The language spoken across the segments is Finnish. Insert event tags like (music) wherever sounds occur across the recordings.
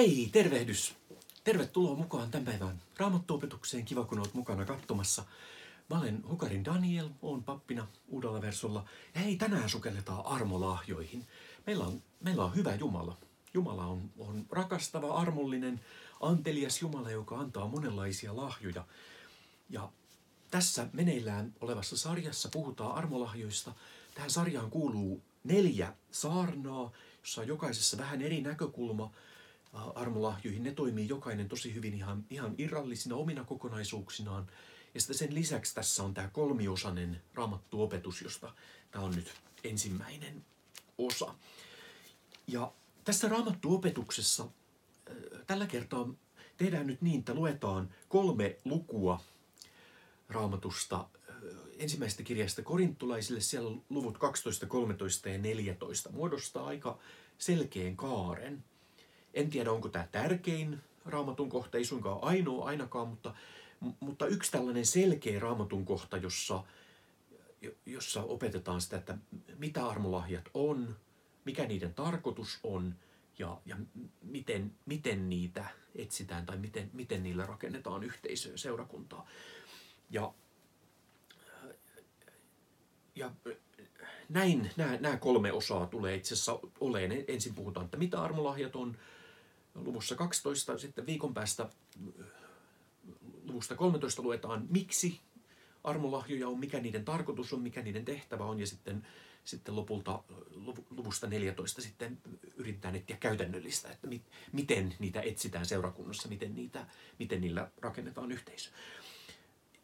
Hei, tervehdys! Tervetuloa mukaan tämän päivän raamattuopetukseen. Kiva, kun olet mukana katsomassa. Mä olen Hukarin Daniel, oon pappina uudella versolla. Ja hei, tänään sukelletaan armolahjoihin. Meillä on, meillä on hyvä Jumala. Jumala on, on rakastava, armollinen, antelias Jumala, joka antaa monenlaisia lahjoja. Ja tässä meneillään olevassa sarjassa puhutaan armolahjoista. Tähän sarjaan kuuluu neljä saarnaa, jossa on jokaisessa vähän eri näkökulma armolahjoihin. Ne toimii jokainen tosi hyvin ihan, ihan irrallisina omina kokonaisuuksinaan. Ja sitten sen lisäksi tässä on tämä kolmiosainen raamattuopetus, josta tämä on nyt ensimmäinen osa. Ja tässä raamattuopetuksessa tällä kertaa tehdään nyt niin, että luetaan kolme lukua raamatusta ensimmäisestä kirjasta korintulaisille, siellä luvut 12, 13 ja 14 muodostaa aika selkeän kaaren. En tiedä, onko tämä tärkein raamatun kohta, ei suinkaan ainoa ainakaan, mutta, mutta yksi tällainen selkeä raamatun kohta, jossa, jossa opetetaan sitä, että mitä armolahjat on, mikä niiden tarkoitus on ja, ja miten, miten niitä etsitään tai miten, miten niillä rakennetaan yhteisöä, seurakuntaa. Ja, ja näin nämä, nämä kolme osaa tulee itse asiassa oleen. Ensin puhutaan, että mitä armolahjat on, luvussa 12, sitten viikon päästä luvusta 13 luetaan, miksi armolahjoja on, mikä niiden tarkoitus on, mikä niiden tehtävä on, ja sitten, sitten lopulta luvusta 14 sitten yritetään etsiä käytännöllistä, että mit, miten niitä etsitään seurakunnassa, miten, niitä, miten niillä rakennetaan yhteisö.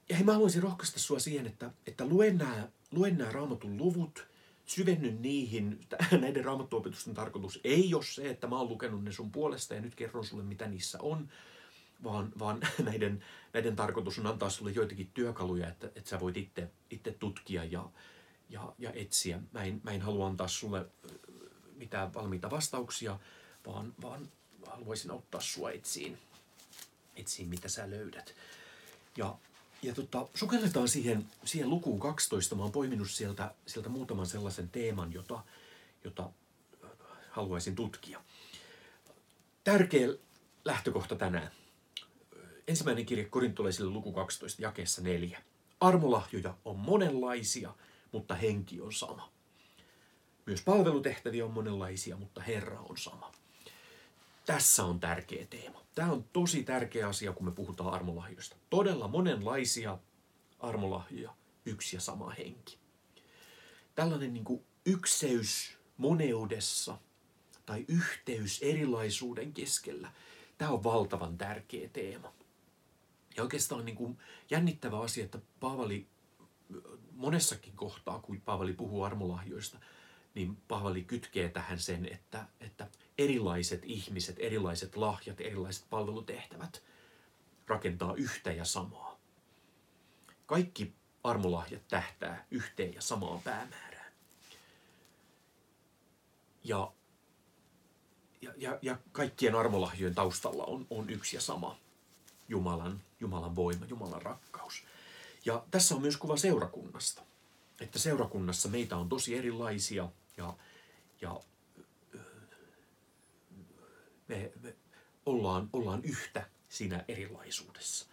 Ja hei, mä haluaisin rohkaista sua siihen, että, että luen nämä, luen nämä raamatun luvut, syvenny niihin. (laughs) Näiden raamattuopetusten tarkoitus ei ole se, että mä oon lukenut ne sun puolesta ja nyt kerron sulle, mitä niissä on, vaan, vaan (laughs) näiden, näiden tarkoitus on antaa sulle joitakin työkaluja, että, että sä voit itse, itse tutkia ja, ja, ja etsiä. Mä en, mä en halua antaa sulle mitään valmiita vastauksia, vaan, vaan haluaisin auttaa sua etsiin, etsiin mitä sä löydät. Ja ja tota, sukelletaan siihen, siihen lukuun 12. Mä oon poiminut sieltä, sieltä muutaman sellaisen teeman, jota, jota haluaisin tutkia. Tärkeä lähtökohta tänään. Ensimmäinen kirje Korintolaisille luku 12, jakeessa 4. Armolahjoja on monenlaisia, mutta henki on sama. Myös palvelutehtäviä on monenlaisia, mutta Herra on sama. Tässä on tärkeä teema. Tämä on tosi tärkeä asia, kun me puhutaan armolahjoista. Todella monenlaisia armolahjoja, yksi ja sama henki. Tällainen niin kuin ykseys moneudessa tai yhteys erilaisuuden keskellä, tämä on valtavan tärkeä teema. Ja oikeastaan niin kuin jännittävä asia, että Paavali monessakin kohtaa, kun Paavali puhuu armolahjoista, niin Paavali kytkee tähän sen, että, että erilaiset ihmiset, erilaiset lahjat, erilaiset palvelutehtävät rakentaa yhtä ja samaa. Kaikki armolahjat tähtää yhteen ja samaan päämäärään. Ja, ja, ja, ja kaikkien armolahjojen taustalla on, on yksi ja sama Jumalan, Jumalan voima, Jumalan rakkaus. Ja tässä on myös kuva seurakunnasta. Että seurakunnassa meitä on tosi erilaisia ja, ja me, me ollaan, ollaan yhtä siinä erilaisuudessa.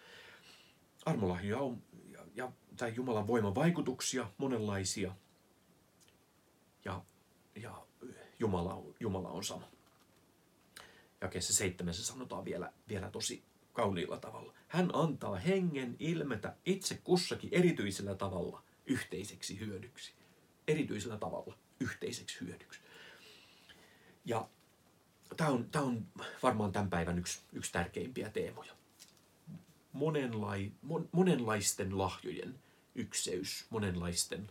Armolahjoja on, ja, ja, tai Jumalan voiman vaikutuksia monenlaisia, ja, ja Jumala, on, Jumala on sama. Jakeessa seitsemässä sanotaan vielä, vielä tosi kauniilla tavalla. Hän antaa hengen ilmetä itse kussakin erityisellä tavalla yhteiseksi hyödyksi. Erityisellä tavalla yhteiseksi hyödyksi. Ja tämä on, tämä on varmaan tämän päivän yksi, yksi tärkeimpiä teemoja. Monenlai, mon, monenlaisten lahjojen ykseys, monenlaisten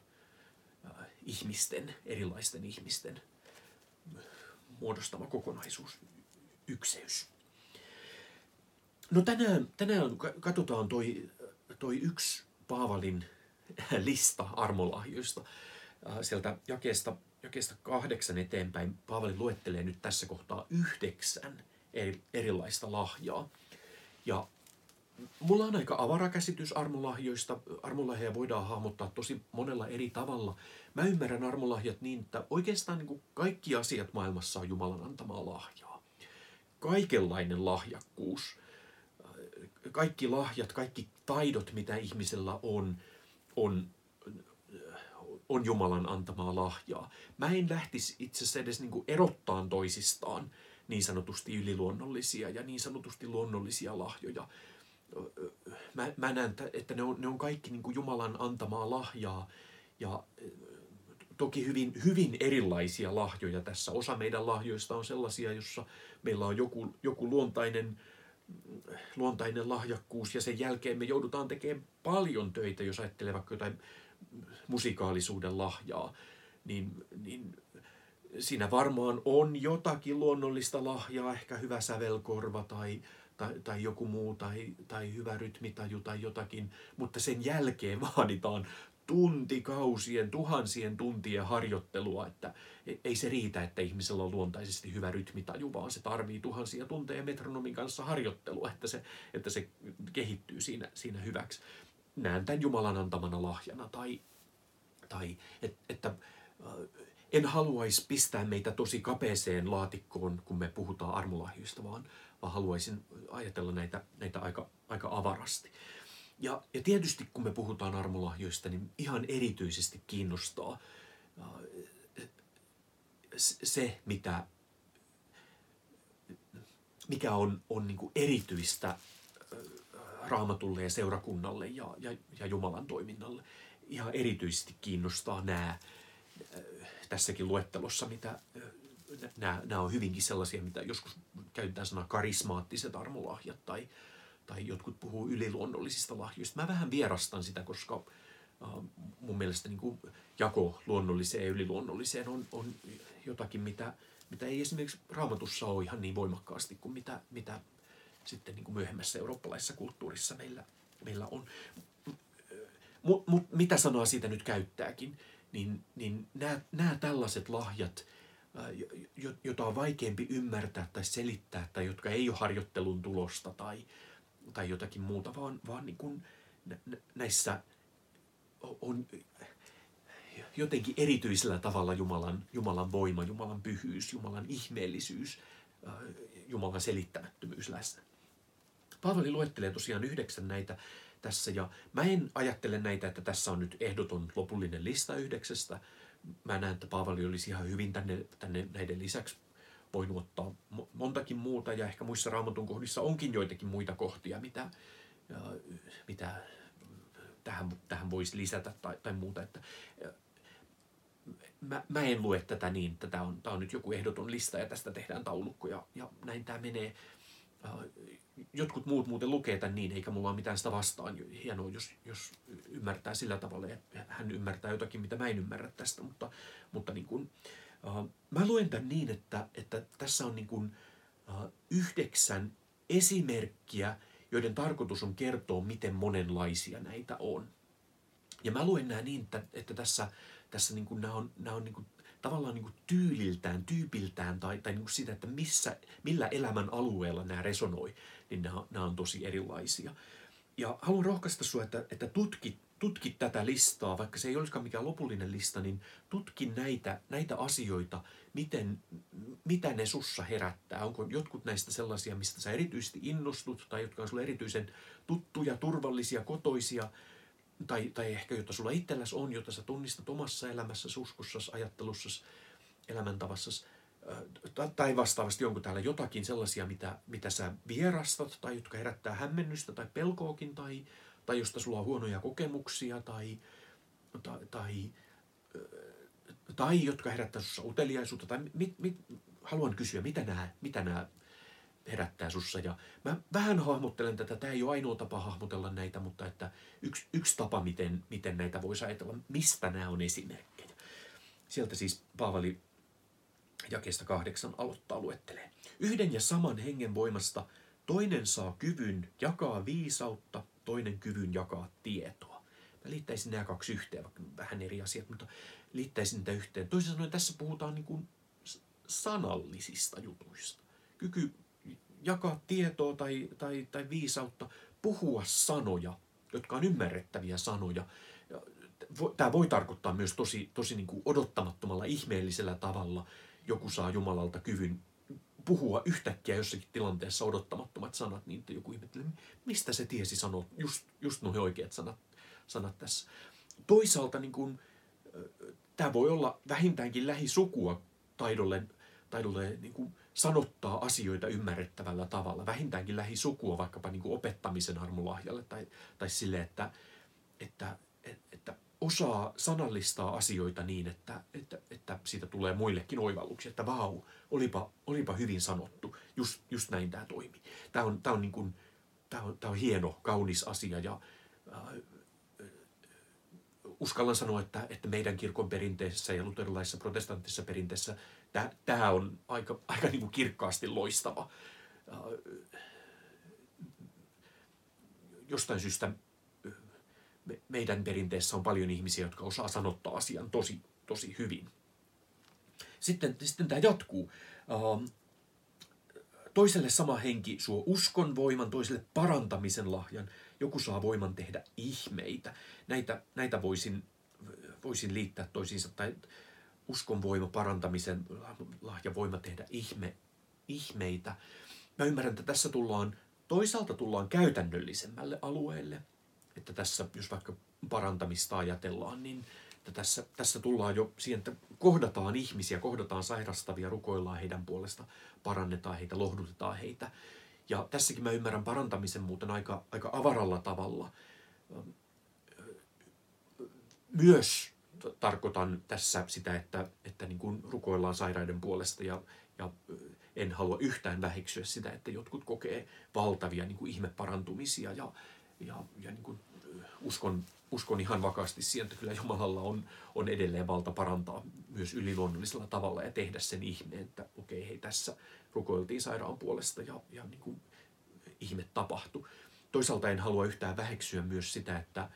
äh, ihmisten, erilaisten ihmisten muodostama kokonaisuus, ykseys. No tänään, tänään katsotaan toi, toi yksi Paavalin lista armolahjoista äh, sieltä jakeesta jakeesta kahdeksan eteenpäin Paavali luettelee nyt tässä kohtaa yhdeksän erilaista lahjaa. Ja mulla on aika avara käsitys armolahjoista. Armolahjoja voidaan hahmottaa tosi monella eri tavalla. Mä ymmärrän armolahjat niin, että oikeastaan niin kuin kaikki asiat maailmassa on Jumalan antamaa lahjaa. kaikenlainen lahjakkuus, kaikki lahjat, kaikki taidot, mitä ihmisellä on, on, on Jumalan antamaa lahjaa. Mä en lähtisi itse asiassa edes niin erottaan toisistaan niin sanotusti yliluonnollisia ja niin sanotusti luonnollisia lahjoja. Mä, mä näen, että ne on, ne on kaikki niin kuin Jumalan antamaa lahjaa ja toki hyvin, hyvin erilaisia lahjoja tässä. Osa meidän lahjoista on sellaisia, jossa meillä on joku, joku luontainen, luontainen lahjakkuus ja sen jälkeen me joudutaan tekemään paljon töitä, jos ajattelee vaikka jotain musikaalisuuden lahjaa, niin, niin siinä varmaan on jotakin luonnollista lahjaa, ehkä hyvä sävelkorva tai, tai, tai joku muu tai, tai hyvä rytmitaju tai jotakin, mutta sen jälkeen (laughs) vaaditaan tuntikausien, tuhansien tuntien harjoittelua, että ei se riitä, että ihmisellä on luontaisesti hyvä rytmitaju, vaan se tarvii tuhansia tunteja metronomin kanssa harjoittelua, että se, että se kehittyy siinä, siinä hyväksi. Näen tämän Jumalan antamana lahjana tai, tai et, että äh, en haluaisi pistää meitä tosi kapeeseen laatikkoon, kun me puhutaan armolahjoista, vaan, vaan haluaisin ajatella näitä, näitä aika, aika avarasti. Ja, ja tietysti kun me puhutaan armolahjoista, niin ihan erityisesti kiinnostaa se, mitä, mikä on, on niin erityistä raamatulle ja seurakunnalle ja, ja, ja Jumalan toiminnalle. Ihan erityisesti kiinnostaa nämä tässäkin luettelossa, mitä nämä, nämä on hyvinkin sellaisia, mitä joskus käytetään sanaa karismaattiset armolahjat tai, tai jotkut puhuu yliluonnollisista lahjoista. Mä vähän vierastan sitä, koska uh, mun mielestä niin kuin jako luonnolliseen ja yliluonnolliseen on, on jotakin, mitä, mitä ei esimerkiksi raamatussa ole ihan niin voimakkaasti kuin mitä, mitä sitten niin kuin myöhemmässä eurooppalaisessa kulttuurissa meillä, meillä on. Mutta mut, mitä sanaa siitä nyt käyttääkin, niin, niin nämä, nämä tällaiset lahjat, jota on vaikeampi ymmärtää tai selittää, tai jotka ei ole harjoittelun tulosta tai, tai jotakin muuta, vaan, vaan niin kuin näissä on jotenkin erityisellä tavalla Jumalan, Jumalan voima, Jumalan pyhyys, Jumalan ihmeellisyys, Jumalan selittämättömyys läsnä. Paavali luettelee tosiaan yhdeksän näitä tässä ja mä en ajattele näitä, että tässä on nyt ehdoton lopullinen lista yhdeksästä. Mä näen, että Paavali olisi ihan hyvin tänne, tänne näiden lisäksi voinut ottaa montakin muuta ja ehkä muissa raamatun kohdissa onkin joitakin muita kohtia, mitä, mitä tähän, tähän voisi lisätä tai, tai muuta. Että, mä, mä en lue tätä niin, että tämä on, tämä on nyt joku ehdoton lista ja tästä tehdään taulukko ja, ja näin tämä menee. Jotkut muut muuten lukee tämän niin, eikä mulla ole mitään sitä vastaan. Hienoa, jos, jos ymmärtää sillä tavalla ja hän ymmärtää jotakin, mitä mä en ymmärrä tästä, mutta, mutta niin kuin, Uh, mä luen tämän niin, että, että tässä on niin kuin, uh, yhdeksän esimerkkiä, joiden tarkoitus on kertoa, miten monenlaisia näitä on. Ja mä luen nämä niin, että, että tässä, tässä niin kuin nämä on, nämä on niin kuin, tavallaan niin kuin tyyliltään, tyypiltään tai, tai niin kuin sitä, että missä, millä elämän alueella nämä resonoi, niin nämä, nämä on tosi erilaisia. Ja haluan rohkaista sinua, että, että tutkit tutki tätä listaa, vaikka se ei olisikaan mikään lopullinen lista, niin tutki näitä, näitä asioita, miten, mitä ne sussa herättää. Onko jotkut näistä sellaisia, mistä sä erityisesti innostut, tai jotka on sulle erityisen tuttuja, turvallisia, kotoisia, tai, tai ehkä jotta sulla itselläsi on, jota sä tunnistat omassa elämässä, uskossasi, ajattelussasi, elämäntavassasi, tai vastaavasti onko täällä jotakin sellaisia, mitä, mitä sä vierastat, tai jotka herättää hämmennystä tai pelkoakin, tai, tai josta sulla on huonoja kokemuksia tai, tai, tai, tai jotka herättää sinussa uteliaisuutta. Tai mit, mit, haluan kysyä, mitä nämä, mitä nämä herättää sussa. Ja mä vähän hahmottelen tätä, tämä ei ole ainoa tapa hahmotella näitä, mutta että yksi, yksi tapa, miten, miten näitä voisi ajatella, mistä nämä on esimerkkejä. Sieltä siis Paavali jakeesta kahdeksan aloittaa luettelee. Yhden ja saman hengen voimasta toinen saa kyvyn jakaa viisautta, toinen kyvyn jakaa tietoa. Mä liittäisin nämä kaksi yhteen, vaikka vähän eri asiat, mutta liittäisin niitä yhteen. Toisin sanoen tässä puhutaan niin kuin sanallisista jutuista. Kyky jakaa tietoa tai, tai, tai viisautta, puhua sanoja, jotka on ymmärrettäviä sanoja. Tämä voi tarkoittaa myös tosi, tosi niin kuin odottamattomalla, ihmeellisellä tavalla. Joku saa Jumalalta kyvyn puhua yhtäkkiä jossakin tilanteessa odottamattomat sanat, niin joku ihmettelee, mistä se tiesi sanoa just, just nuo oikeat sanat, sanat tässä. Toisaalta niin kuin, tämä voi olla vähintäänkin lähisukua taidolle, taidolle niin kuin sanottaa asioita ymmärrettävällä tavalla, vähintäänkin lähisukua vaikkapa niin kuin opettamisen armolahjalle tai, tai sille, että, että, että osaa sanallistaa asioita niin, että, että, että siitä tulee muillekin oivalluksia, että vau, olipa, olipa hyvin sanottu, just, just näin tämä toimii. Tämä on, tämä on, niin kuin, tämä on, tämä on hieno, kaunis asia ja äh, uskallan sanoa, että, että meidän kirkon perinteessä ja luterilaisessa protestanttisessa perinteessä tämä, on aika, (laughs) aika niin kuin kirkkaasti loistava. Äh, jostain syystä meidän perinteessä on paljon ihmisiä, jotka osaa sanottaa asian tosi, tosi hyvin. Sitten, sitten tämä jatkuu. Ähm, toiselle sama henki suo uskon voiman, toiselle parantamisen lahjan. Joku saa voiman tehdä ihmeitä. Näitä, näitä voisin, voisin liittää toisiinsa. Tai uskon voima, parantamisen lahja, voima tehdä ihme, ihmeitä. Mä ymmärrän, että tässä tullaan, toisaalta tullaan käytännöllisemmälle alueelle – että tässä, jos vaikka parantamista ajatellaan, niin että tässä, tässä tullaan jo siihen, että kohdataan ihmisiä, kohdataan sairastavia, rukoillaan heidän puolesta, parannetaan heitä, lohdutetaan heitä. Ja tässäkin mä ymmärrän parantamisen muuten aika, aika avaralla tavalla. Myös tarkoitan tässä sitä, että, että niin kuin rukoillaan sairaiden puolesta ja, ja en halua yhtään väheksyä sitä, että jotkut kokee valtavia niin kuin ihmeparantumisia ja, ja, ja niin kuin uskon, uskon ihan vakaasti siihen, että kyllä Jumalalla on, on edelleen valta parantaa myös yliluonnollisella tavalla ja tehdä sen ihmeen, että okei, hei tässä rukoiltiin sairaan puolesta ja, ja niin kuin ihme tapahtui. Toisaalta en halua yhtään väheksyä myös sitä, että,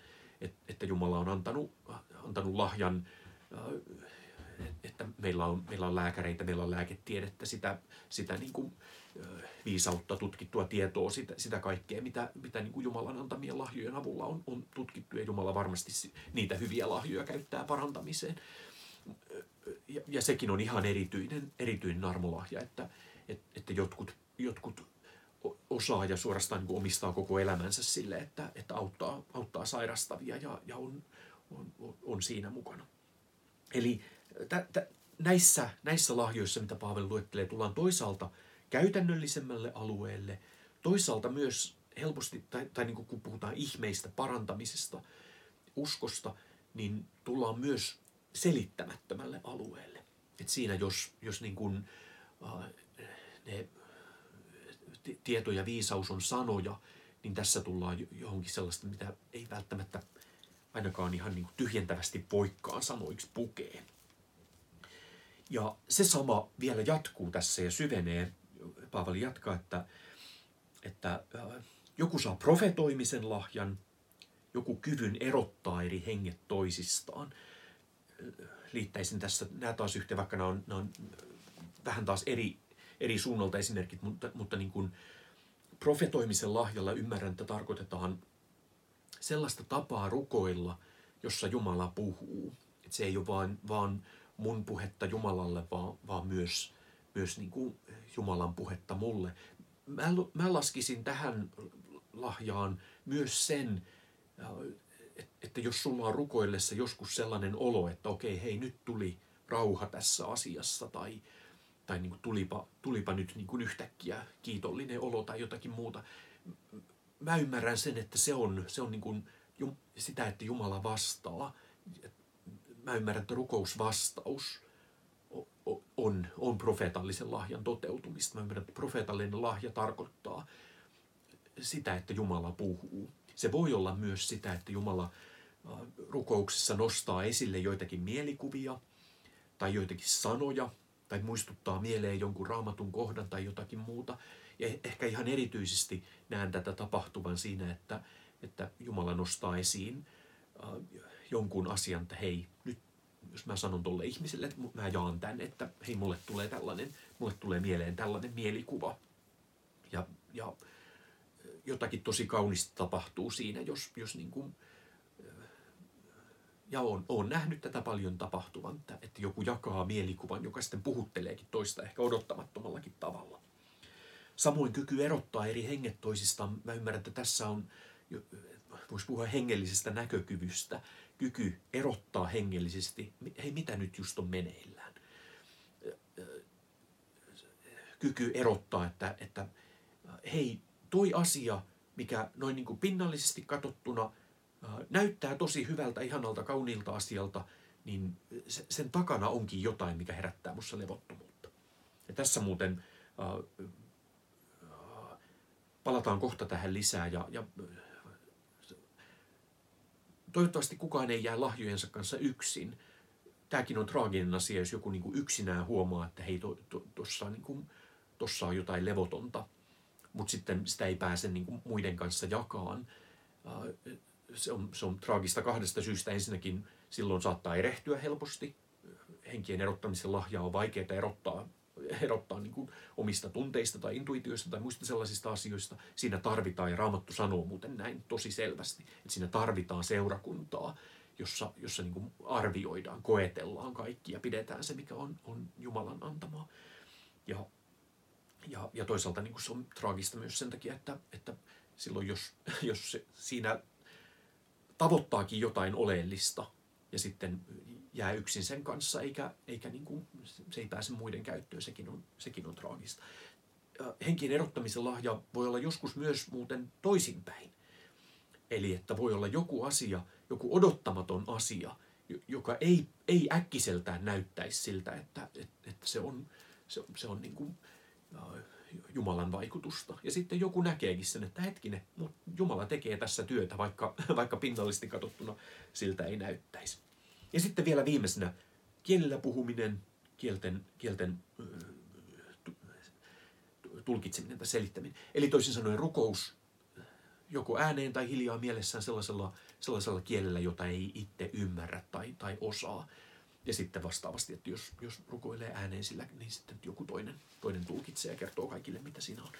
että Jumala on antanut, antanut lahjan että meillä on, meillä on lääkäreitä, meillä on lääketiedettä, sitä, sitä niin kuin, viisautta, tutkittua tietoa, sitä, sitä kaikkea, mitä, mitä niin kuin Jumalan antamien lahjojen avulla on, on tutkittu, ja Jumala varmasti niitä hyviä lahjoja käyttää parantamiseen. Ja, ja sekin on ihan erityinen, erityinen armolahja, että, että, että jotkut, jotkut osaa ja suorastaan niin omistaa koko elämänsä sille, että, että auttaa, auttaa sairastavia ja, ja on, on, on siinä mukana. Eli tä, tä, näissä, näissä lahjoissa, mitä Paavali luettelee, tullaan toisaalta käytännöllisemmälle alueelle, toisaalta myös helposti, tai, tai niin kuin kun puhutaan ihmeistä, parantamisesta, uskosta, niin tullaan myös selittämättömälle alueelle. Et siinä jos, jos niin kuin, äh, ne tieto ja viisaus on sanoja, niin tässä tullaan johonkin sellaista, mitä ei välttämättä ainakaan ihan niin kuin tyhjentävästi voikkaan sanoiksi pukeen. Ja se sama vielä jatkuu tässä ja syvenee. Paavali jatkaa, että, että joku saa profetoimisen lahjan, joku kyvyn erottaa eri henget toisistaan. Liittäisin tässä, nämä taas yhteen, vaikka nämä on, nämä on vähän taas eri, eri suunnalta esimerkit, mutta, mutta niin kuin profetoimisen lahjalla ymmärrän, että tarkoitetaan sellaista tapaa rukoilla, jossa Jumala puhuu. Että se ei ole vaan, vaan mun puhetta Jumalalle, vaan, vaan myös, myös niin kuin Jumalan puhetta mulle. Mä, mä laskisin tähän lahjaan myös sen, että jos sulla on rukoillessa joskus sellainen olo, että okei, hei, nyt tuli rauha tässä asiassa, tai, tai niin kuin tulipa, tulipa nyt niin kuin yhtäkkiä kiitollinen olo tai jotakin muuta. Mä ymmärrän sen, että se on, se on niin kuin sitä, että Jumala vastaa mä ymmärrän, että rukousvastaus on, on profeetallisen lahjan toteutumista. Mä ymmärrän, että profeetallinen lahja tarkoittaa sitä, että Jumala puhuu. Se voi olla myös sitä, että Jumala rukouksessa nostaa esille joitakin mielikuvia tai joitakin sanoja tai muistuttaa mieleen jonkun raamatun kohdan tai jotakin muuta. Ja ehkä ihan erityisesti näen tätä tapahtuvan siinä, että, että Jumala nostaa esiin jonkun asian, että hei, nyt jos mä sanon tuolle ihmiselle, että mä jaan tämän, että hei, mulle tulee tällainen, mulle tulee mieleen tällainen mielikuva. Ja, ja jotakin tosi kaunista tapahtuu siinä, jos, jos niin kuin, ja on, on nähnyt tätä paljon tapahtuvan, että joku jakaa mielikuvan, joka sitten puhutteleekin toista ehkä odottamattomallakin tavalla. Samoin kyky erottaa eri henget toisistaan. Mä ymmärrän, että tässä on, voisi puhua hengellisestä näkökyvystä, kyky erottaa hengellisesti, hei mitä nyt just on meneillään. Kyky erottaa, että, että hei toi asia, mikä noin niin kuin pinnallisesti katsottuna näyttää tosi hyvältä, ihanalta, kauniilta asialta, niin sen takana onkin jotain, mikä herättää minussa levottomuutta. Ja tässä muuten palataan kohta tähän lisää ja, ja toivottavasti kukaan ei jää lahjojensa kanssa yksin. Tämäkin on traaginen asia, jos joku niin yksinään huomaa, että hei, tuossa to, niin on jotain levotonta, mutta sitten sitä ei pääse niin kuin muiden kanssa jakaan. Se on, se on traagista kahdesta syystä. Ensinnäkin silloin saattaa erehtyä helposti. Henkien erottamisen lahja on vaikeaa erottaa erottaa niin kuin omista tunteista tai intuitioista tai muista sellaisista asioista. Siinä tarvitaan, ja Raamattu sanoo muuten näin tosi selvästi, että siinä tarvitaan seurakuntaa, jossa, jossa niin kuin arvioidaan, koetellaan kaikki ja pidetään se, mikä on, on Jumalan antamaa. Ja, ja, ja toisaalta niin kuin se on traagista myös sen takia, että, että silloin jos, jos se, siinä tavoittaakin jotain oleellista ja sitten jää yksin sen kanssa, eikä, eikä niin kuin, se ei pääse muiden käyttöön, sekin on, sekin on traagista. Henkien erottamisen lahja voi olla joskus myös muuten toisinpäin. Eli että voi olla joku asia, joku odottamaton asia, joka ei, ei äkkiseltään näyttäisi siltä, että, että, se on, se, se on niin kuin, Jumalan vaikutusta. Ja sitten joku näkeekin sen, että hetkinen, mutta Jumala tekee tässä työtä, vaikka, vaikka pinnallisesti katsottuna siltä ei näyttäisi. Ja sitten vielä viimeisenä kielellä puhuminen, kielten, kielten tulkitseminen tai selittäminen. Eli toisin sanoen rukous joko ääneen tai hiljaa mielessään sellaisella, sellaisella kielellä, jota ei itse ymmärrä tai, tai osaa. Ja sitten vastaavasti, että jos, jos rukoilee ääneen sillä, niin sitten joku toinen, toinen tulkitsee ja kertoo kaikille, mitä siinä on.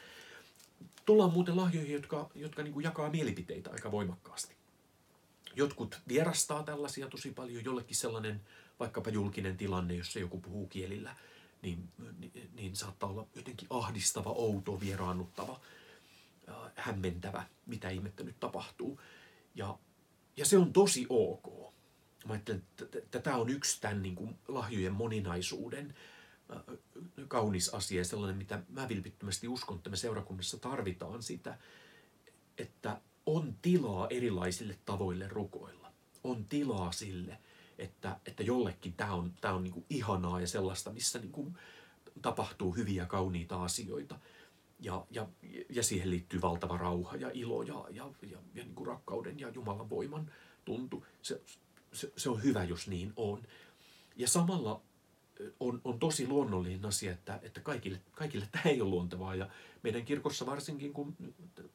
Tullaan muuten lahjoihin, jotka, jotka niin jakaa mielipiteitä aika voimakkaasti. Jotkut vierastaa tällaisia tosi paljon, jollekin sellainen vaikkapa julkinen tilanne, jossa joku puhuu kielillä, niin, niin, niin saattaa olla jotenkin ahdistava, outo, vieraannuttava, äh, hämmentävä, mitä ihmettä nyt tapahtuu. Ja, ja se on tosi ok. Mä ajattelen, että tämä on yksi tämän niin kuin lahjojen moninaisuuden äh, kaunis asia sellainen, mitä mä vilpittömästi uskon, että me seurakunnassa tarvitaan sitä, että on tilaa erilaisille tavoille rukoilla. On tilaa sille, että, että jollekin tämä on, tämä on niin kuin ihanaa ja sellaista, missä niin kuin tapahtuu hyviä, kauniita asioita. Ja, ja, ja siihen liittyy valtava rauha ja ilo ja, ja, ja, ja niin kuin rakkauden ja Jumalan voiman tuntu. Se, se, se on hyvä, jos niin on. Ja samalla on, on tosi luonnollinen asia, että, että kaikille, kaikille (laughs) tämä ei ole luontevaa. Ja meidän kirkossa varsinkin, kun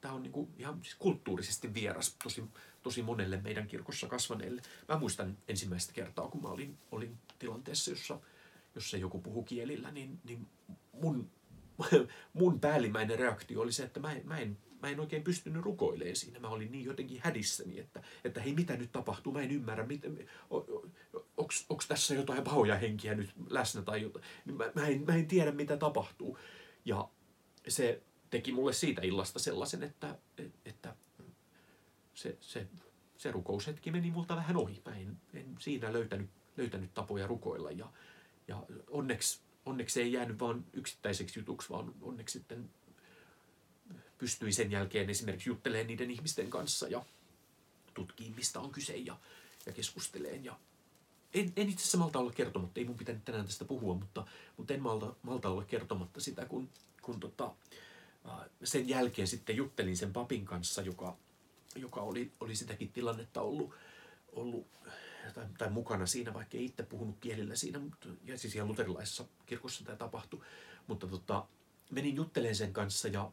tämä on niin kuin ihan siis kulttuurisesti vieras tosi, tosi monelle meidän kirkossa kasvaneille. Mä muistan ensimmäistä kertaa, kun mä olin, olin tilanteessa, jossa, jossa joku puhu kielillä, niin, niin mun, (laughs) mun päällimmäinen reaktio oli se, että mä mä en mä en oikein pystynyt rukoilemaan siinä. Mä olin niin jotenkin hädissäni, että, että hei, mitä nyt tapahtuu, mä en ymmärrä, onko tässä jotain pahoja henkiä nyt läsnä tai jotain. Niin mä, mä, en, mä en tiedä, mitä tapahtuu. Ja se teki mulle siitä illasta sellaisen, että, että se, se, se rukoushetki meni multa vähän ohi. Mä en, en siinä löytänyt, löytänyt tapoja rukoilla ja, ja onneksi, onneksi ei jäänyt vain yksittäiseksi jutuksi, vaan onneksi sitten pystyi sen jälkeen esimerkiksi juttelemaan niiden ihmisten kanssa ja tutkii, mistä on kyse ja, ja keskusteleen. Ja en, en itse asiassa malta olla kertomatta, ei mun pitänyt tänään tästä puhua, mutta, mutta en malta, malta olla kertomatta sitä, kun, kun tota, sen jälkeen sitten juttelin sen papin kanssa, joka, joka oli, oli sitäkin tilannetta ollut, ollut tai, tai mukana siinä, vaikka ei itse puhunut kielillä siinä, mutta, ja siis ihan luterilaisessa kirkossa tämä tapahtui. Mutta tota, menin juttelemaan sen kanssa ja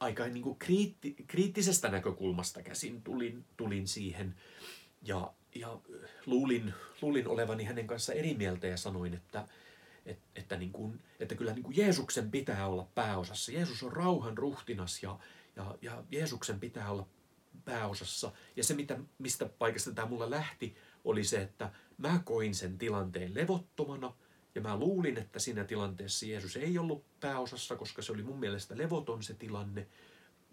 aika niin kuin kriitti, kriittisestä näkökulmasta käsin tulin, tulin siihen ja, ja luulin, luulin olevani hänen kanssa eri mieltä ja sanoin, että, että, että, niin kuin, että kyllä niin kuin Jeesuksen pitää olla pääosassa. Jeesus on rauhan ruhtinas ja, ja, ja Jeesuksen pitää olla pääosassa. Ja se, mitä, mistä paikasta tämä mulla lähti, oli se, että mä koin sen tilanteen levottomana – ja mä luulin, että siinä tilanteessa Jeesus ei ollut pääosassa, koska se oli mun mielestä levoton se tilanne.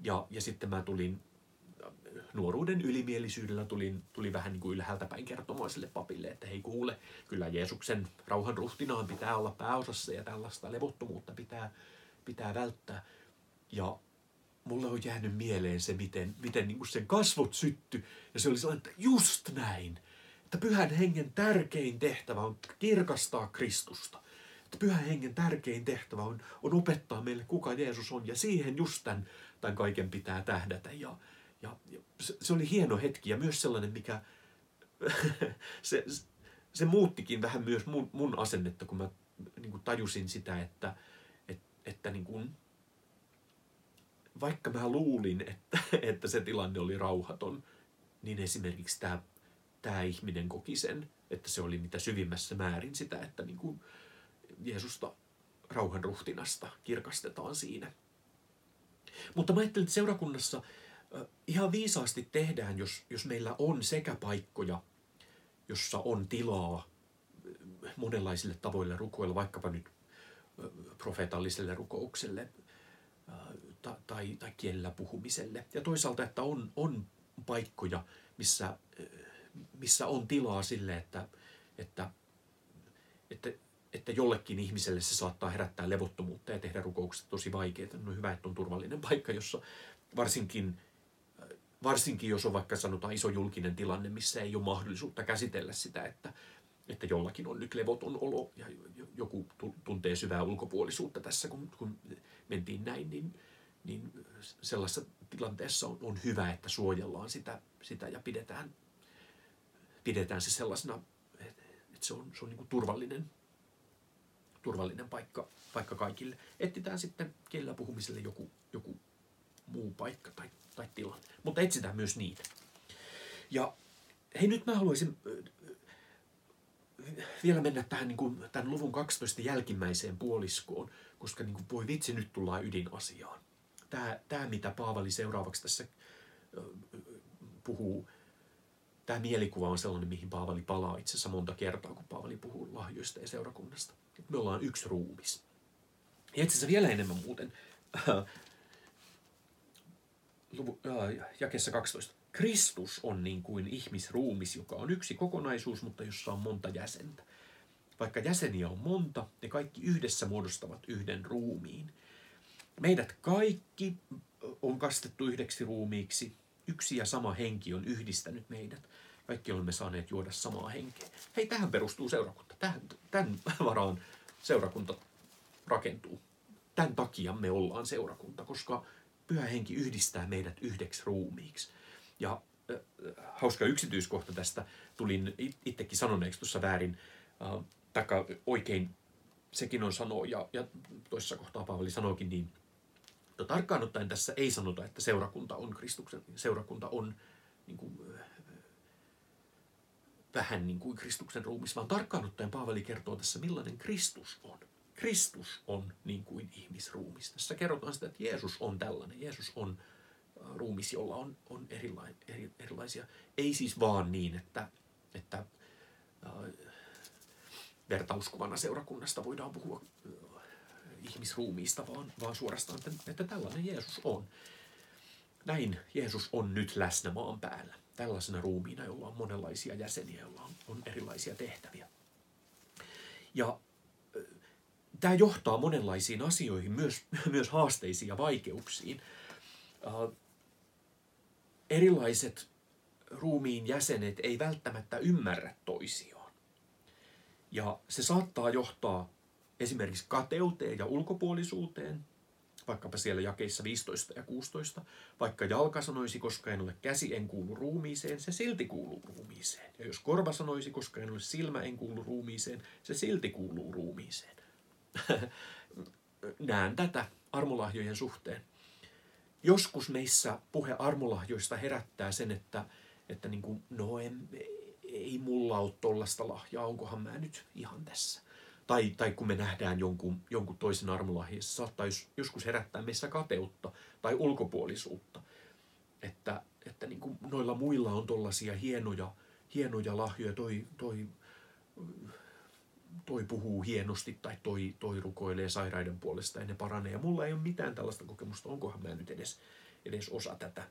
Ja, ja sitten mä tulin nuoruuden ylimielisyydellä tulin, tuli vähän niin kuin ylhäältä päin kertomaan sille papille, että hei kuule, kyllä Jeesuksen rauhan ruhtinaan pitää olla pääosassa ja tällaista levottomuutta pitää, pitää välttää. Ja mulle on jäänyt mieleen se, miten, miten niin kuin sen kasvot sytty. Ja se oli sellainen, että just näin että pyhän hengen tärkein tehtävä on kirkastaa Kristusta. Että pyhän hengen tärkein tehtävä on, on opettaa meille, kuka Jeesus on. Ja siihen just tämän, tämän kaiken pitää tähdätä. Ja, ja, ja se, se oli hieno hetki ja myös sellainen, mikä (laughs) se, se muuttikin vähän myös mun, mun asennetta, kun mä niin kuin tajusin sitä, että, että, että niin kuin, vaikka mä luulin, että, (laughs) että se tilanne oli rauhaton, niin esimerkiksi tämä tämä ihminen koki sen, että se oli mitä syvimmässä määrin sitä, että niin kuin Jeesusta rauhanruhtinasta kirkastetaan siinä. Mutta mä ajattelin, että seurakunnassa ihan viisaasti tehdään, jos, jos meillä on sekä paikkoja, jossa on tilaa monenlaisille tavoille rukoilla, vaikkapa nyt profeetalliselle rukoukselle tai, tai kielellä puhumiselle. Ja toisaalta, että on, on paikkoja, missä missä on tilaa sille, että, että, että, että jollekin ihmiselle se saattaa herättää levottomuutta ja tehdä rukoukset tosi vaikeita. No hyvä, että on turvallinen paikka, jossa varsinkin, varsinkin jos on vaikka sanotaan iso julkinen tilanne, missä ei ole mahdollisuutta käsitellä sitä, että, että jollakin on nyt levoton olo ja joku tuntee syvää ulkopuolisuutta tässä, kun, kun mentiin näin, niin, niin sellaisessa tilanteessa on, on hyvä, että suojellaan sitä, sitä ja pidetään pidetään se sellaisena, että se on, se on niin turvallinen, turvallinen paikka, paikka kaikille. Etsitään sitten kielellä puhumiselle joku, joku muu paikka tai, tai tilanne. Mutta etsitään myös niitä. Ja hei, nyt mä haluaisin vielä mennä tähän niin kuin, tämän luvun 12 jälkimmäiseen puoliskoon, koska niin kuin, voi vitsi, nyt tullaan ydinasiaan. Tämä, tämä, mitä Paavali seuraavaksi tässä puhuu, tämä mielikuva on sellainen, mihin Paavali palaa itse asiassa monta kertaa, kun Paavali puhuu lahjoista ja seurakunnasta. Me ollaan yksi ruumis. Ja itse asiassa vielä enemmän muuten. Luvu, äh, jakessa 12. Kristus on niin kuin ihmisruumis, joka on yksi kokonaisuus, mutta jossa on monta jäsentä. Vaikka jäseniä on monta, ne kaikki yhdessä muodostavat yhden ruumiin. Meidät kaikki on kastettu yhdeksi ruumiiksi. Yksi ja sama henki on yhdistänyt meidät. Kaikki olemme saaneet juoda samaa henkeä. Hei, tähän perustuu seurakunta. Tähän, tämän (laughs) varaan seurakunta rakentuu. Tämän takia me ollaan seurakunta, koska pyhä henki yhdistää meidät yhdeksi ruumiiksi. Ja äh, hauska yksityiskohta tästä, tulin itsekin sanoneeksi tuossa väärin, äh, taikka oikein sekin on sanoa, ja, ja toisessa kohtaa Paavali sanoikin niin, mutta tarkkaan ottaen tässä ei sanota, että seurakunta on Kristuksen, seurakunta on niin kuin, vähän niin kuin Kristuksen ruumis, vaan tarkkaan ottaen Paavali kertoo tässä, millainen Kristus on. Kristus on niin kuin ihmisruumis. Tässä kerrotaan sitä, että Jeesus on tällainen. Jeesus on äh, ruumis, jolla on, on erilai, eri, erilaisia. Ei siis vaan niin, että, että äh, vertauskuvana seurakunnasta voidaan puhua äh, ihmisruumiista, vaan, vaan suorastaan, että, että tällainen Jeesus on. Näin Jeesus on nyt läsnä maan päällä tällaisena ruumiina, jolla on monenlaisia jäseniä, joilla on, on erilaisia tehtäviä. Ja tämä johtaa monenlaisiin asioihin, myös, (laughs) myös haasteisiin ja vaikeuksiin. erilaiset ruumiin jäsenet ei välttämättä ymmärrä toisiaan. Ja se saattaa johtaa esimerkiksi kateuteen ja ulkopuolisuuteen, vaikkapa siellä jakeissa 15 ja 16. Vaikka jalka sanoisi, koska en ole käsi, en kuulu ruumiiseen, se silti kuuluu ruumiiseen. Ja jos korva sanoisi, koska en ole silmä, en kuulu ruumiiseen, se silti kuuluu ruumiiseen. (laughs) Näen tätä armolahjojen suhteen. Joskus meissä puhe armolahjoista herättää sen, että, että niin kuin, no en, ei mulla ole tollasta lahjaa, onkohan mä nyt ihan tässä tai, tai kun me nähdään jonkun, jonkun toisen armolahja, se saattaa joskus herättää meissä kateutta tai ulkopuolisuutta. Että, että niin kuin noilla muilla on tollaisia hienoja, hienoja lahjoja, toi, toi, toi puhuu hienosti tai toi, toi rukoilee sairaiden puolesta ja ne paranee. Ja mulla ei ole mitään tällaista kokemusta, onkohan mä nyt edes, edes osa tätä,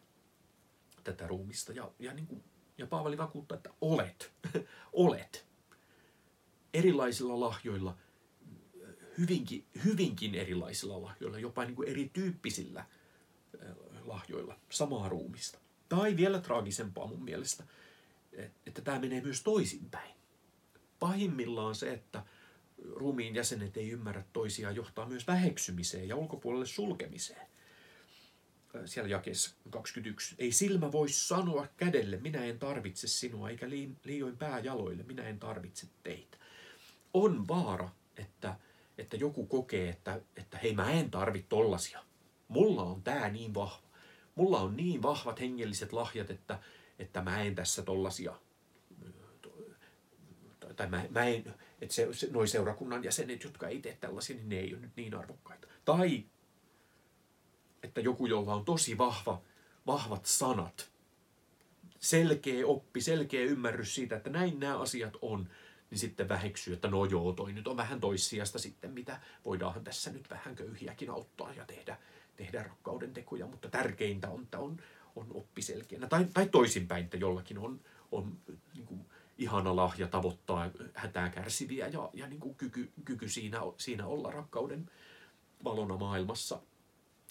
tätä ruumista. Ja, ja, niin kuin, ja Paavali vakuuttaa, että olet, (laughs) olet erilaisilla lahjoilla, hyvinkin, hyvinkin erilaisilla lahjoilla, jopa niin kuin erityyppisillä lahjoilla samaa ruumista. Tai vielä traagisempaa mun mielestä, että tämä menee myös toisinpäin. Pahimmillaan se, että ruumiin jäsenet ei ymmärrä toisiaan, johtaa myös väheksymiseen ja ulkopuolelle sulkemiseen. Siellä jakeessa 21. Ei silmä voi sanoa kädelle, minä en tarvitse sinua, eikä liioin pääjaloille, minä en tarvitse teitä. On vaara, että, että joku kokee, että, että hei mä en tarvitse tollasia. Mulla on tää niin vahva mulla on niin vahvat hengelliset lahjat, että, että mä en tässä tollasia, tai mä, mä en, että se, se, noi seurakunnan jäsenet, jotka ei tee tällaisia, niin ne ei ole nyt niin arvokkaita. Tai että joku, jolla on tosi vahva, vahvat sanat, selkeä oppi, selkeä ymmärrys siitä, että näin nämä asiat on, niin sitten väheksyy, että no joo, toi nyt on vähän toissijasta sitten, mitä voidaan tässä nyt vähän köyhiäkin auttaa ja tehdä, tehdä rakkauden tekoja, mutta tärkeintä on, että on, on oppi selkeänä. Tai, tai toisinpäin, että jollakin on, on niin kuin, ihana lahja tavoittaa hätää kärsiviä ja, ja niin kuin kyky, kyky siinä, siinä olla rakkauden valona maailmassa.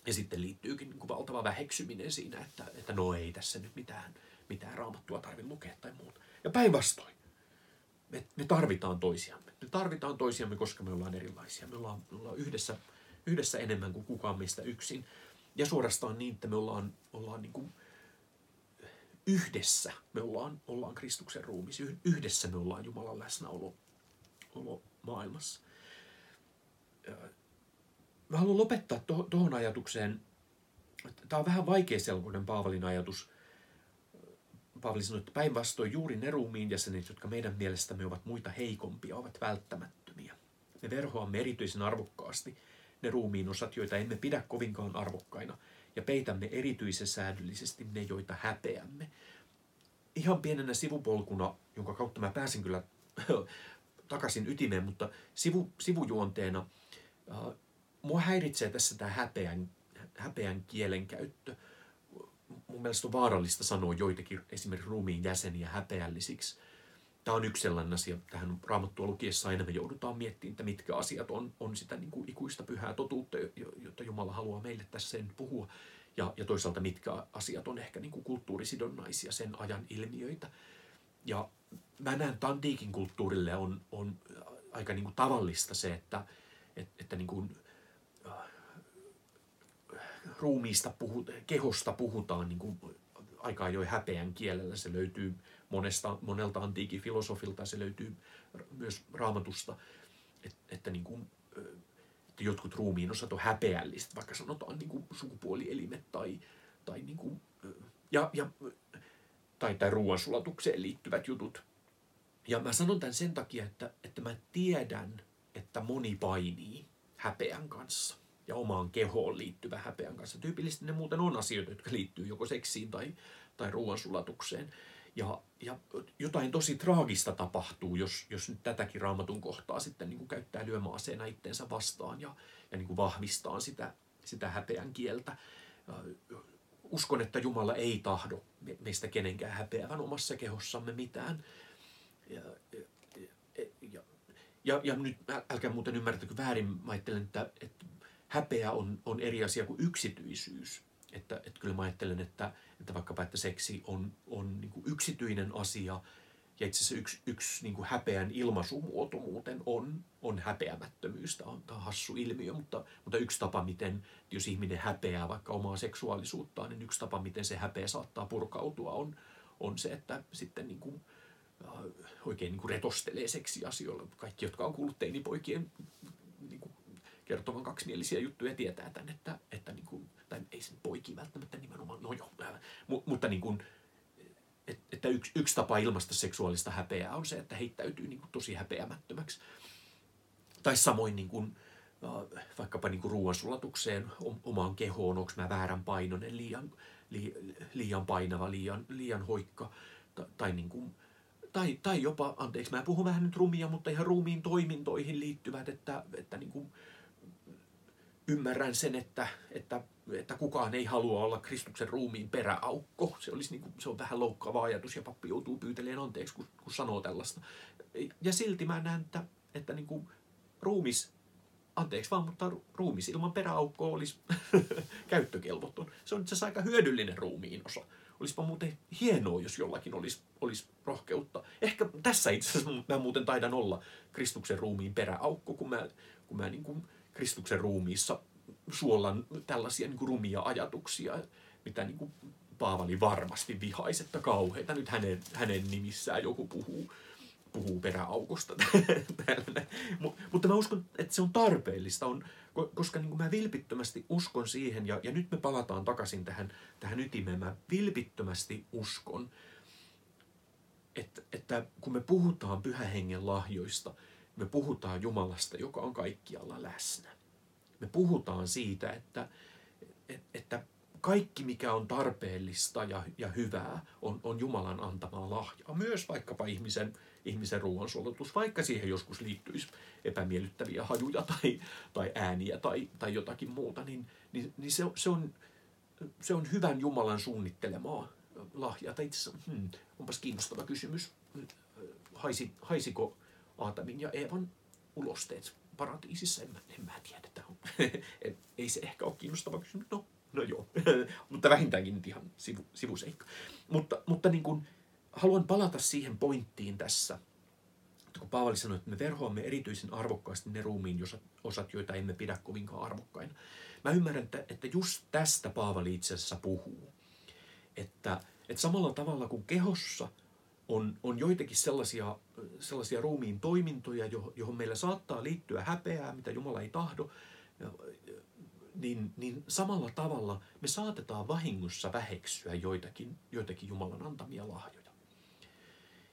Ja sitten liittyykin niin kuin valtava väheksyminen siinä, että, että no ei tässä nyt mitään, mitään raamattua tarvitse lukea tai muuta. Ja päinvastoin, me, me tarvitaan toisiamme. Me tarvitaan toisiamme, koska me ollaan erilaisia. Me ollaan, me ollaan yhdessä yhdessä enemmän kuin kukaan meistä yksin. Ja suorastaan niin, että me ollaan, ollaan niin kuin yhdessä, me ollaan, ollaan Kristuksen ruumis, yhdessä me ollaan Jumalan läsnäolo olo maailmassa. Mä haluan lopettaa tuohon to, ajatukseen, tämä on vähän vaikeaselkoinen Paavalin ajatus. Paavali sanoi, että päinvastoin juuri ne ruumiin jäsenet, jotka meidän mielestämme ovat muita heikompia, ovat välttämättömiä. Me verhoamme erityisen arvokkaasti – ne ruumiin osat, joita emme pidä kovinkaan arvokkaina, ja peitämme erityisen säädyllisesti ne, joita häpeämme. Ihan pienenä sivupolkuna, jonka kautta mä pääsin kyllä (laughs) takaisin ytimeen, mutta sivu, sivujuonteena äh, mua häiritsee tässä tämä häpeän, häpeän kielenkäyttö. Mun mielestä on vaarallista sanoa joitakin esimerkiksi ruumiin jäseniä häpeällisiksi – tämä on yksi sellainen asia, tähän raamattua lukiessa aina me joudutaan miettimään, että mitkä asiat on, on sitä niin kuin ikuista pyhää totuutta, jota Jumala haluaa meille tässä sen puhua. Ja, ja toisaalta mitkä asiat on ehkä niin kuin kulttuurisidonnaisia, sen ajan ilmiöitä. Ja mä näen, että antiikin kulttuurille on, on aika niin kuin tavallista se, että, että, että niin kuin, äh, ruumiista, puhut, kehosta puhutaan niin kuin aika ajoin häpeän kielellä. Se löytyy monesta, monelta antiikin filosofilta, se löytyy myös raamatusta, että, että, niin kuin, että jotkut ruumiin osat on häpeällistä, vaikka sanotaan niin kuin sukupuolielimet tai, tai, niin kuin, ja, ja, tai, tai ruoansulatukseen liittyvät jutut. Ja mä sanon tämän sen takia, että, että mä tiedän, että moni painii häpeän kanssa ja omaan kehoon liittyvä häpeän kanssa. Tyypillisesti ne muuten on asioita, jotka liittyy joko seksiin tai, tai ruoansulatukseen. Ja, ja jotain tosi traagista tapahtuu, jos, jos nyt tätäkin raamatun kohtaa sitten niin kuin käyttää lyömäaseena itteensä vastaan ja, ja niin kuin vahvistaa sitä, sitä häpeän kieltä. Uskon, että Jumala ei tahdo meistä kenenkään häpeävän omassa kehossamme mitään. Ja, ja, ja, ja, ja nyt älkää muuten ymmärtäkö väärin, mä ajattelen, että, että häpeä on, on eri asia kuin yksityisyys. Että, että kyllä mä ajattelen, että, että vaikkapa, että seksi on, on niin kuin yksityinen asia, ja itse asiassa yksi, yksi niin kuin häpeän ilmaisumuoto muuten on, on häpeämättömyys. Tämä on, tämä on hassu ilmiö, mutta, mutta yksi tapa, miten, jos ihminen häpeää vaikka omaa seksuaalisuuttaan, niin yksi tapa, miten se häpeä saattaa purkautua, on, on se, että sitten niin kuin, äh, oikein niin kuin retostelee seksiasioilla. Kaikki, jotka on kuullut teinipoikien niin kuin kertovan kaksimielisiä juttuja, tietää tämän, että, että niin kuin, tai ei sen poikia välttämättä nimenomaan, no joo, mutta niin kuin, että yksi, yksi tapa ilmaista seksuaalista häpeää on se, että heittäytyy niin kuin tosi häpeämättömäksi. Tai samoin niin kuin, vaikkapa niin kuin ruoansulatukseen, omaan kehoon, onko mä väärän painoinen, liian, liian painava, liian, liian hoikka tai, tai, niin kuin, tai, tai jopa, anteeksi, mä puhun vähän nyt rumia, mutta ihan ruumiin toimintoihin liittyvät, että, että niin kuin, ymmärrän sen, että, että, että kukaan ei halua olla Kristuksen ruumiin peräaukko. Se, olisi niin kuin, se on vähän loukkaava ajatus ja pappi joutuu pyytelemään anteeksi, kun, kun sanoo tällaista. Ja silti mä näen, että, että niin kuin ruumis, anteeksi vaan, mutta ruumis ilman peräaukkoa olisi (laughs) käyttökelvoton. Se on itse asiassa aika hyödyllinen ruumiin osa. Olisipa muuten hienoa, jos jollakin olisi, olisi rohkeutta. Ehkä tässä itse asiassa mä muuten taidan olla Kristuksen ruumiin peräaukko, kun mä, kun mä niin kuin Kristuksen ruumiissa suollan tällaisia niin kuin rumia ajatuksia, mitä niin kuin Paavali varmasti vihaisi, että kauheita nyt hänen, hänen nimissään joku puhuu, puhuu peräaukosta. (laughs) Mutta mä uskon, että se on tarpeellista, on, koska niin mä vilpittömästi uskon siihen, ja, ja nyt me palataan takaisin tähän, tähän ytimeen, mä vilpittömästi uskon, että, että kun me puhutaan pyhän hengen lahjoista, me puhutaan Jumalasta, joka on kaikkialla läsnä. Me puhutaan siitä, että, että kaikki, mikä on tarpeellista ja, ja hyvää, on, on Jumalan antamaa lahjaa. Myös vaikkapa ihmisen, ihmisen ruoansulatus, vaikka siihen joskus liittyisi epämiellyttäviä hajuja tai, tai ääniä tai, tai jotakin muuta, niin, niin, niin se, se, on, se on hyvän Jumalan suunnittelemaa lahjaa. Tai itse asiassa, hmm, onpas kiinnostava kysymys. Haisi, haisiko Aatamin ja Eevan ulosteet paratiisissa? En mä, en mä tiedä. (laughs) Ei se ehkä ole kiinnostava kysymys. No, no joo, (laughs) mutta vähintäänkin nyt ihan sivu, sivuseikka. Mutta, mutta niin kuin, haluan palata siihen pointtiin tässä, että kun Paavali sanoi, että me verhoamme erityisen arvokkaasti ne ruumiin osat, joita emme pidä kovinkaan arvokkaina. Mä ymmärrän, että, että just tästä Paavali itse asiassa puhuu. Että, että samalla tavalla kuin kehossa on, on joitakin sellaisia, sellaisia ruumiin toimintoja, johon meillä saattaa liittyä häpeää, mitä Jumala ei tahdo, niin, niin samalla tavalla me saatetaan vahingossa väheksyä joitakin, joitakin Jumalan antamia lahjoja.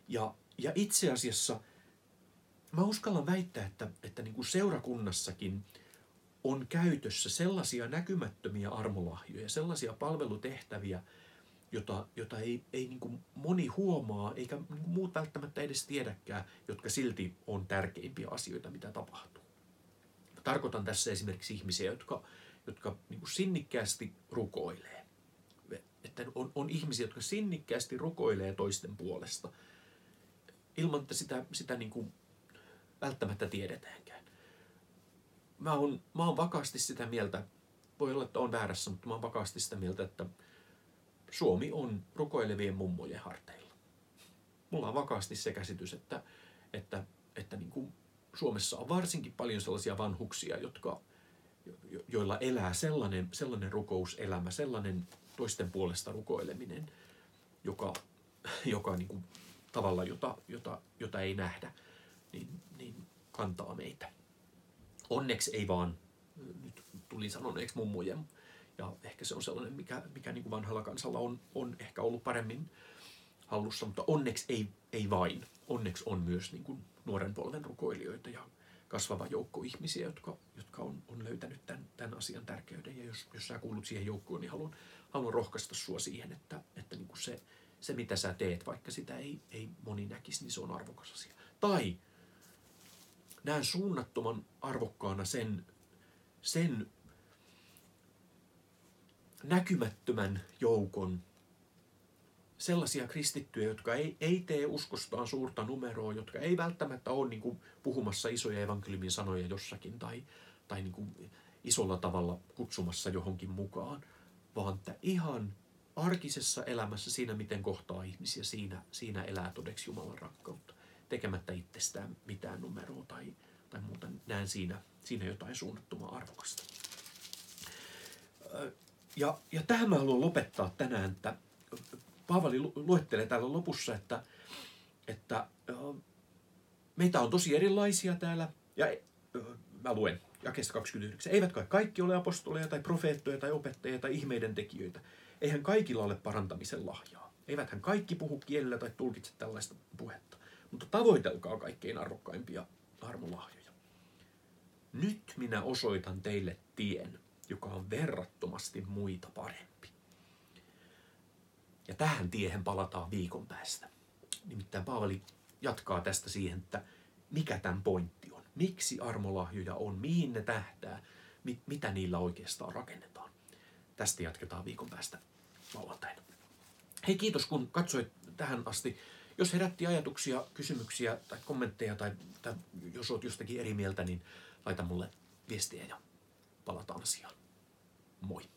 Ja, ja itse asiassa mä uskallan väittää, että, että niin kuin seurakunnassakin on käytössä sellaisia näkymättömiä armolahjoja, sellaisia palvelutehtäviä, jota, jota ei, ei niin kuin moni huomaa, eikä niin kuin muut välttämättä edes tiedäkään, jotka silti on tärkeimpiä asioita, mitä tapahtuu. Tarkoitan tässä esimerkiksi ihmisiä, jotka, jotka niin kuin sinnikkäästi rukoilee. Että on, on ihmisiä, jotka sinnikkäästi rukoilee toisten puolesta, ilman että sitä, sitä niin kuin välttämättä tiedetäänkään. Mä oon, mä oon vakaasti sitä mieltä, voi olla, että on väärässä, mutta mä oon vakaasti sitä mieltä, että Suomi on rukoilevien mummojen harteilla. Mulla on vakaasti se käsitys, että, että, että niin kuin Suomessa on varsinkin paljon sellaisia vanhuksia, jotka, joilla elää sellainen, sellainen rukouselämä, sellainen toisten puolesta rukoileminen, joka, joka niin kuin tavalla, jota, jota, jota ei nähdä, niin, niin kantaa meitä. Onneksi ei vaan, nyt tuli sanoneeksi mummojen, ja ehkä se on sellainen, mikä, mikä niin kuin vanhalla kansalla on, on ehkä ollut paremmin hallussa, mutta onneksi ei, ei vain. Onneksi on myös niin kuin nuoren polven rukoilijoita ja kasvava joukko ihmisiä, jotka, jotka on, on löytänyt tämän, tämän asian tärkeyden. Ja jos, jos sä kuulut siihen joukkoon, niin haluan, haluan rohkaista sua siihen, että, että niin kuin se, se, mitä sä teet, vaikka sitä ei, ei moni näkisi, niin se on arvokas asia. Tai näen suunnattoman arvokkaana sen, sen näkymättömän joukon sellaisia kristittyjä, jotka ei, ei tee uskostaan suurta numeroa, jotka ei välttämättä ole niin kuin puhumassa isoja evankeliumin sanoja jossakin tai, tai niin kuin isolla tavalla kutsumassa johonkin mukaan, vaan että ihan arkisessa elämässä, siinä miten kohtaa ihmisiä, siinä, siinä elää todeksi Jumalan rakkautta, tekemättä itsestään mitään numeroa tai, tai muuta. Näen siinä, siinä jotain suunnattomaa arvokasta. Ja, ja tähän mä haluan lopettaa tänään, että Paavali luettelee täällä lopussa, että, että meitä on tosi erilaisia täällä, ja mä luen jakeesta 29. Eivät kai kaikki ole apostoleja tai profeettoja tai opettajia tai ihmeiden tekijöitä. Eihän kaikilla ole parantamisen lahjaa. Eiväthän kaikki puhu kielellä tai tulkitse tällaista puhetta. Mutta tavoitelkaa kaikkein arvokkaimpia armolahjoja. Nyt minä osoitan teille tien, joka on verrattomasti muita parempi. Ja tähän tiehen palataan viikon päästä. Nimittäin Paavali jatkaa tästä siihen, että mikä tämän pointti on. Miksi armolahjoja on, mihin ne tähtää, mit, mitä niillä oikeastaan rakennetaan. Tästä jatketaan viikon päästä lauantaina. Hei kiitos kun katsoit tähän asti. Jos herätti ajatuksia, kysymyksiä tai kommentteja tai, tai jos olet jostakin eri mieltä, niin laita mulle viestiä ja palataan asiaan. muy.